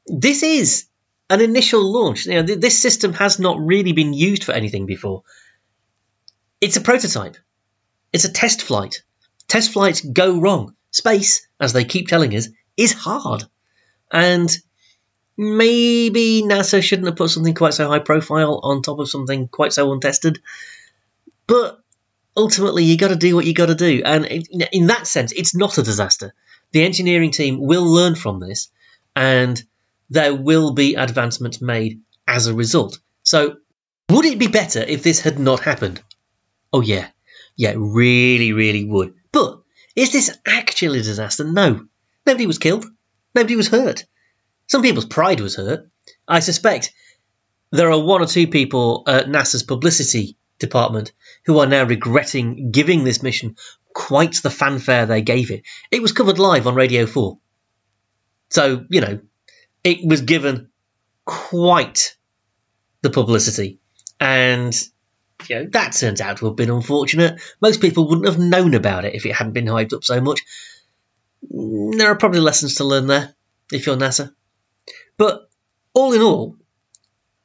this is an initial launch. You know, this system has not really been used for anything before. It's a prototype. It's a test flight. Test flights go wrong. Space, as they keep telling us, is hard. And maybe NASA shouldn't have put something quite so high profile on top of something quite so untested. But ultimately, you got to do what you got to do. And in that sense, it's not a disaster. The engineering team will learn from this, and there will be advancements made as a result. So, would it be better if this had not happened? Oh, yeah. Yeah, really, really would. But is this actually a disaster? No. Nobody was killed. Nobody was hurt. Some people's pride was hurt. I suspect there are one or two people at NASA's publicity department who are now regretting giving this mission quite the fanfare they gave it. It was covered live on Radio 4. So, you know, it was given quite the publicity. And you know, that turns out to have been unfortunate. Most people wouldn't have known about it if it hadn't been hyped up so much. There are probably lessons to learn there if you're NASA. But all in all,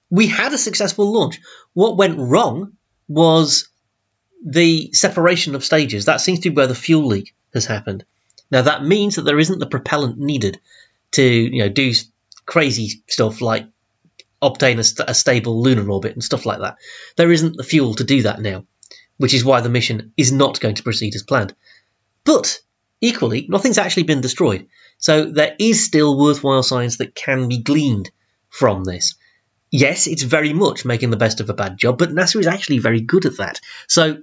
we had a successful launch. What went wrong was the separation of stages. That seems to be where the fuel leak has happened. Now that means that there isn't the propellant needed to you know do crazy stuff like obtain a, st- a, stable lunar orbit and stuff like that. There isn't the fuel to do that now, which is why the mission is not going to proceed as planned. But equally, nothing's actually been destroyed. So there is still worthwhile science that can be gleaned from this. Yes, it's very much making the best of a bad job, but NASA is actually very good at that. So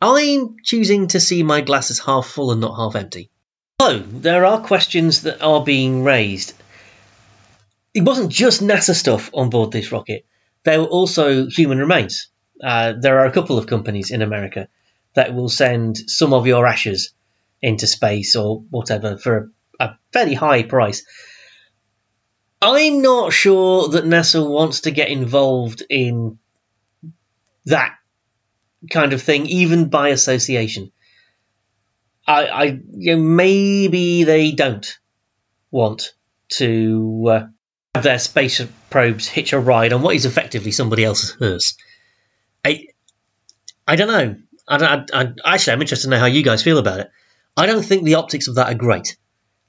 I'm choosing to see my glass as half full and not half empty. So there are questions that are being raised it wasn't just NASA stuff on board this rocket. There were also human remains. Uh, there are a couple of companies in America that will send some of your ashes into space or whatever for a, fairly high price. I'm not sure that NASA wants to get involved in that kind of thing, even by association. I, I you know, maybe they don't want to uh, their space probes hitch a ride on what is effectively somebody else's hearse. I, I don't know. I, I, I, actually, I'm interested to know how you guys feel about it. I don't think the optics of that are great,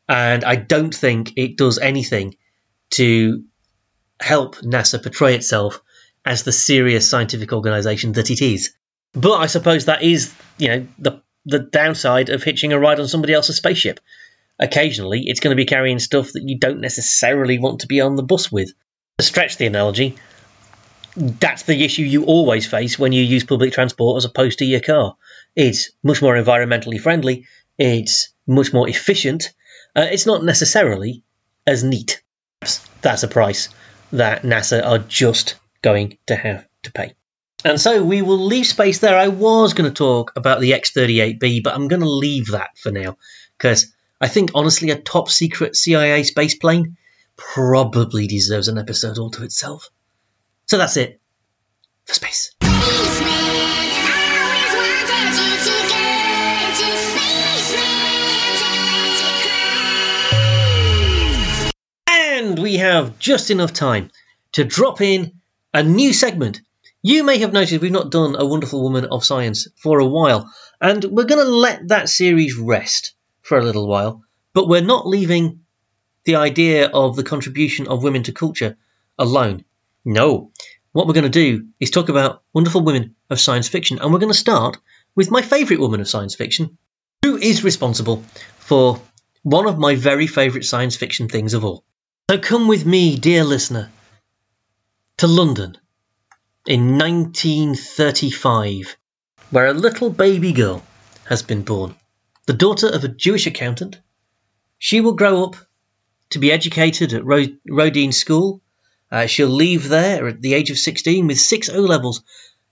and I don't think it does anything to help NASA portray itself as the serious scientific organisation that it is. But I suppose that is, you know, the the downside of hitching a ride on somebody else's spaceship occasionally it's going to be carrying stuff that you don't necessarily want to be on the bus with. To stretch the analogy, that's the issue you always face when you use public transport as opposed to your car. It's much more environmentally friendly, it's much more efficient, uh, it's not necessarily as neat. That's a price that NASA are just going to have to pay. And so we will leave space there. I was going to talk about the X 38B, but I'm going to leave that for now because I think honestly, a top secret CIA space plane probably deserves an episode all to itself. So that's it for space. We have just enough time to drop in a new segment. You may have noticed we've not done a Wonderful Woman of Science for a while, and we're going to let that series rest for a little while, but we're not leaving the idea of the contribution of women to culture alone. No. What we're going to do is talk about wonderful women of science fiction, and we're going to start with my favourite woman of science fiction, who is responsible for one of my very favourite science fiction things of all. So come with me, dear listener, to London in 1935, where a little baby girl has been born. The daughter of a Jewish accountant, she will grow up to be educated at Ro- Roedean School. Uh, she'll leave there at the age of 16 with six O levels,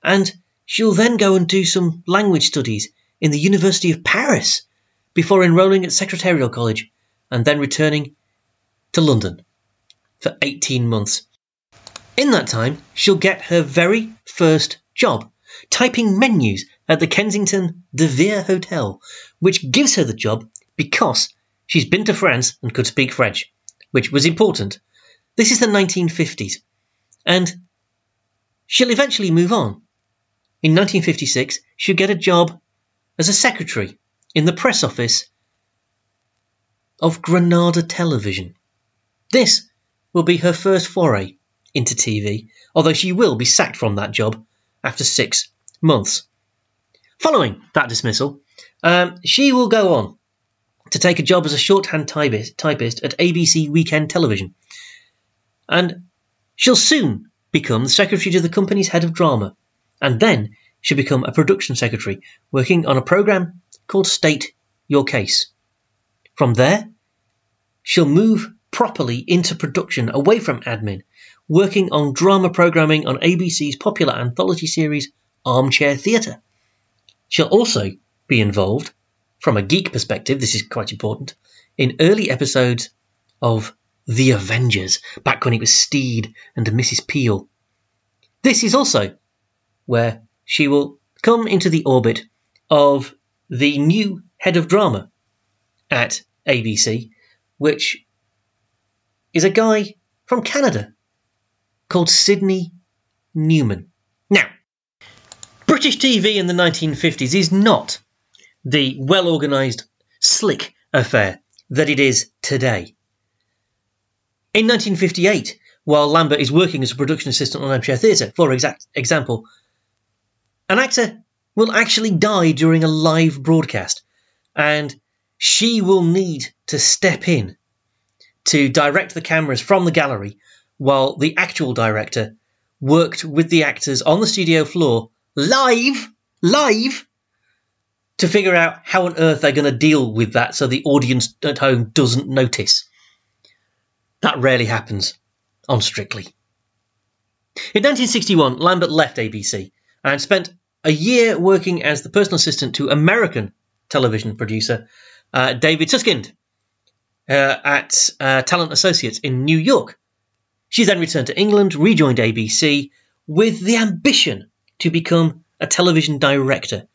and she'll then go and do some language studies in the University of Paris before enrolling at Secretarial College and then returning to London for 18 months. In that time, she'll get her very first job, typing menus at the Kensington De Vere Hotel, which gives her the job because she's been to France and could speak French, which was important. This is the 1950s, and she'll eventually move on. In 1956, she'll get a job as a secretary in the press office of Granada Television. This will be her first foray into TV, although she will be sacked from that job after six months. Following that dismissal, um, she will go on to take a job as a shorthand typist, typist at ABC Weekend Television. And she'll soon become the secretary to the company's head of drama, and then she'll become a production secretary working on a program called State Your Case. From there, she'll move properly into production away from admin, working on drama programming on ABC's popular anthology series Armchair Theatre. She'll also be involved, from a geek perspective, this is quite important, in early episodes of The Avengers, back when it was Steed and Mrs. Peel. This is also where she will come into the orbit of the new head of drama at ABC, which is a guy from Canada called Sidney Newman. Now, British TV in the 1950s is not the well organised, slick affair that it is today. In 1958, while Lambert is working as a production assistant on Armchair Theatre, for exact example, an actor will actually die during a live broadcast, and she will need to step in to direct the cameras from the gallery while the actual director worked with the actors on the studio floor live, live, to figure out how on earth they're going to deal with that so the audience at home doesn't notice. That rarely happens on Strictly. In 1961, Lambert left ABC and spent a year working as the personal assistant to American television producer uh, David Susskind uh, at uh, Talent Associates in New York. She then returned to England, rejoined ABC with the ambition to become a television director,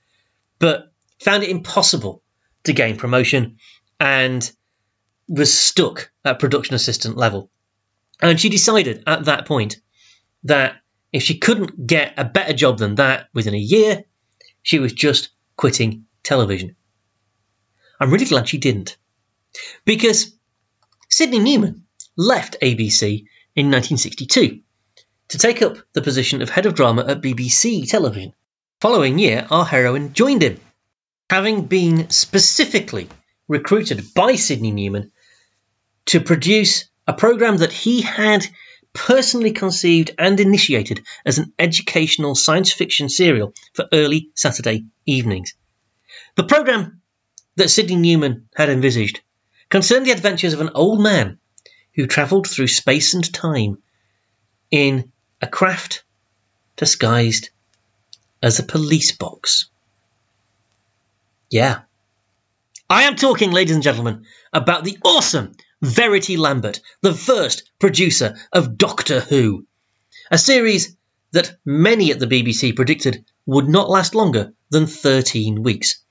but found it impossible to gain promotion and was stuck at production assistant level. And she decided at that point that if she couldn't get a better job than that within a year, she was just quitting television. I'm really glad she didn't. Because Sidney Newman left ABC in 1962 to take up the position of head of drama at BBC Television. Following year, our heroine joined him, having been specifically recruited by Sidney Newman to produce a program that he had personally conceived and initiated as an educational science fiction serial for early Saturday evenings. The program that Sidney Newman had envisaged concerned the adventures of an old man who travelled through space and time in a craft disguised as a police box. Yeah. I am talking, ladies and gentlemen, about the awesome Verity Lambert, the first producer of Doctor Who, a series that many at the BBC predicted would not last longer than 13 weeks.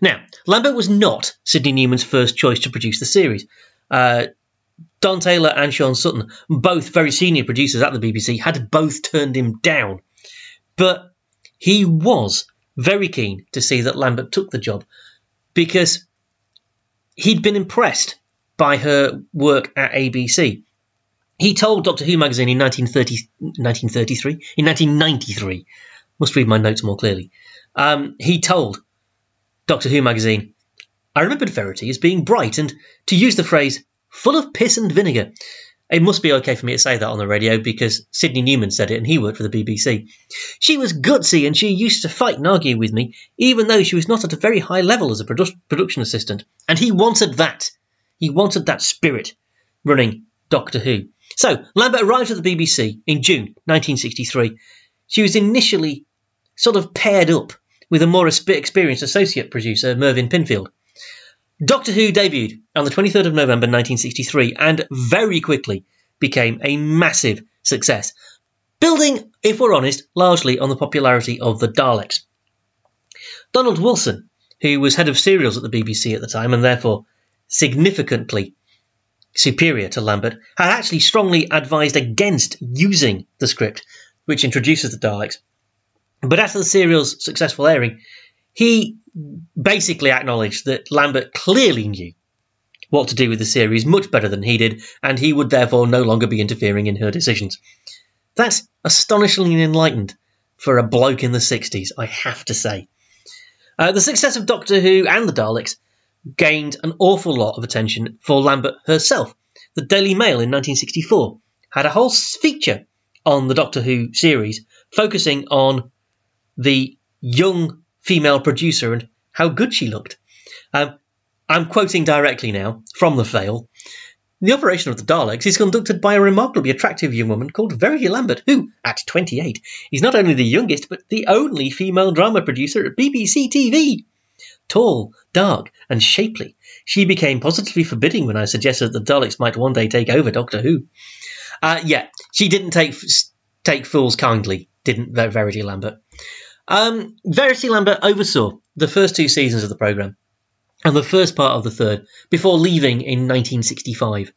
Now, Lambert was not Sidney Newman's first choice to produce the series. Uh, Don Taylor and Shaun Sutton, both very senior producers at the BBC, had both turned him down. But he was very keen to see that Lambert took the job because he'd been impressed by her work at ABC. He told Doctor Who magazine in 1930, 1933, in 1993, must read my notes more clearly, Um, he told Doctor Who magazine, I remembered Verity as being bright and, to use the phrase, full of piss and vinegar. It must be okay for me to say that on the radio because Sidney Newman said it and he worked for the BBC. She was gutsy and she used to fight and argue with me, even though she was not at a very high level as a produ- production assistant. And he wanted that. He wanted that spirit running Doctor Who. So, Lambert arrived at the BBC in June 1963. She was initially sort of paired up with a more experienced associate producer, Mervyn Pinfield. Doctor Who debuted on the 23rd of November 1963 and very quickly became a massive success, building, if we're honest, largely on the popularity of the Daleks. Donald Wilson, who was head of serials at the BBC at the time and therefore significantly superior to Lambert, had actually strongly advised against using the script which introduces the Daleks. But after the serial's successful airing, he basically acknowledged that Lambert clearly knew what to do with the series much better than he did, and he would therefore no longer be interfering in her decisions. That's astonishingly enlightened for a bloke in the 60s, I have to say. Uh, the success of Doctor Who and the Daleks gained an awful lot of attention for Lambert herself. The Daily Mail in 1964 had a whole feature on the Doctor Who series focusing on the young female producer and how good she looked. Um, I'm quoting directly now from the Vale. The operation of the Daleks is conducted by a remarkably attractive young woman called Verity Lambert, who, at 28, is not only the youngest but the only female drama producer at BBC TV. Tall, dark, and shapely, she became positively forbidding when I suggested that the Daleks might one day take over Doctor Who. Uh, yeah, she didn't take take fools kindly, didn't Verity Lambert. Um, Verity Lambert oversaw the first two seasons of the programme and the first part of the third before leaving in 1965.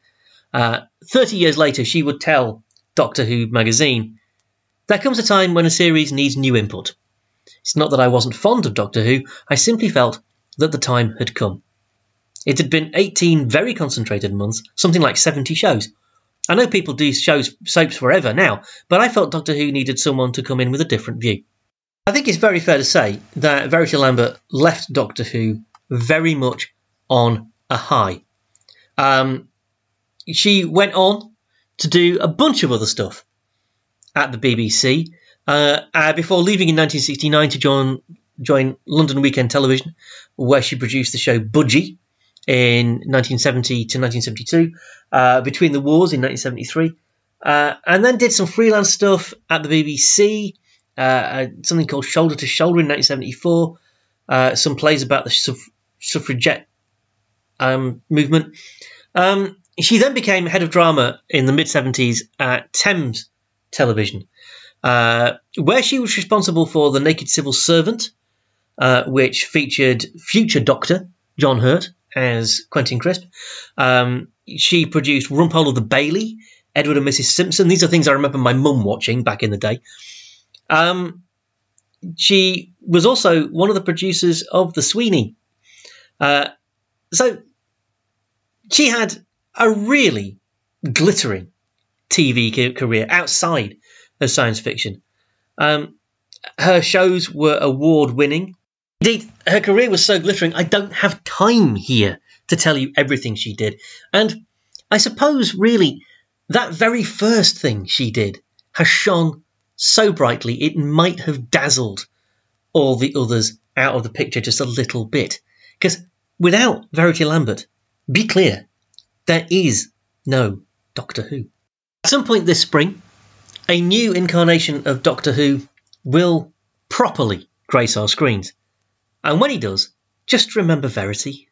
Uh, 30 years later, she would tell Doctor Who magazine, There comes a time when a series needs new input. It's not that I wasn't fond of Doctor Who, I simply felt that the time had come. It had been 18 very concentrated months, something like 70 shows. I know people do shows soaps forever now, but I felt Doctor Who needed someone to come in with a different view. I think it's very fair to say that Verity Lambert left Doctor Who very much on a high. Um, she went on to do a bunch of other stuff at the BBC uh, uh, before leaving in 1969 to join, join London Weekend Television, where she produced the show Budgie in 1970 to 1972, uh, Between the Wars in 1973, uh, and then did some freelance stuff at the BBC uh, uh, something called Shoulder to Shoulder in 1974, uh, some plays about the suff- suffragette um, movement. Um, she then became head of drama in the mid 70s at Thames Television, uh, where she was responsible for The Naked Civil Servant, uh, which featured future Doctor John Hurt as Quentin Crisp. Um, she produced Rumpole of the Bailey, Edward and Mrs. Simpson. These are things I remember my mum watching back in the day. Um, she was also one of the producers of The Sweeney. Uh, so she had a really glittering TV career outside of science fiction. Um, her shows were award winning. Indeed, her career was so glittering, I don't have time here to tell you everything she did. And I suppose, really, that very first thing she did has shone so brightly it might have dazzled all the others out of the picture just a little bit. Because without Verity Lambert, be clear, there is no Doctor Who. At some point this spring, a new incarnation of Doctor Who will properly grace our screens. And when he does, just remember Verity.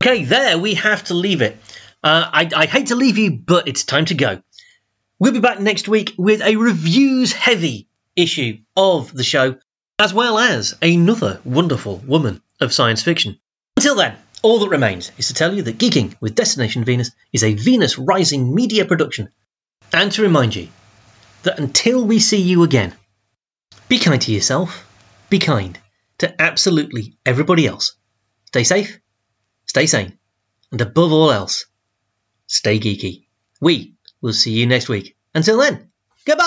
Okay, there we have to leave it. Uh, I, I hate to leave you, but it's time to go. We'll be back next week with a reviews heavy issue of the show, as well as another wonderful woman of science fiction. Until then, all that remains is to tell you that Geeking with Destination Venus is a Venus Rising media production, and to remind you that until we see you again, be kind to yourself, be kind to absolutely everybody else. Stay safe, stay sane, and above all else, stay geeky. We We'll see you next week. Until then, goodbye!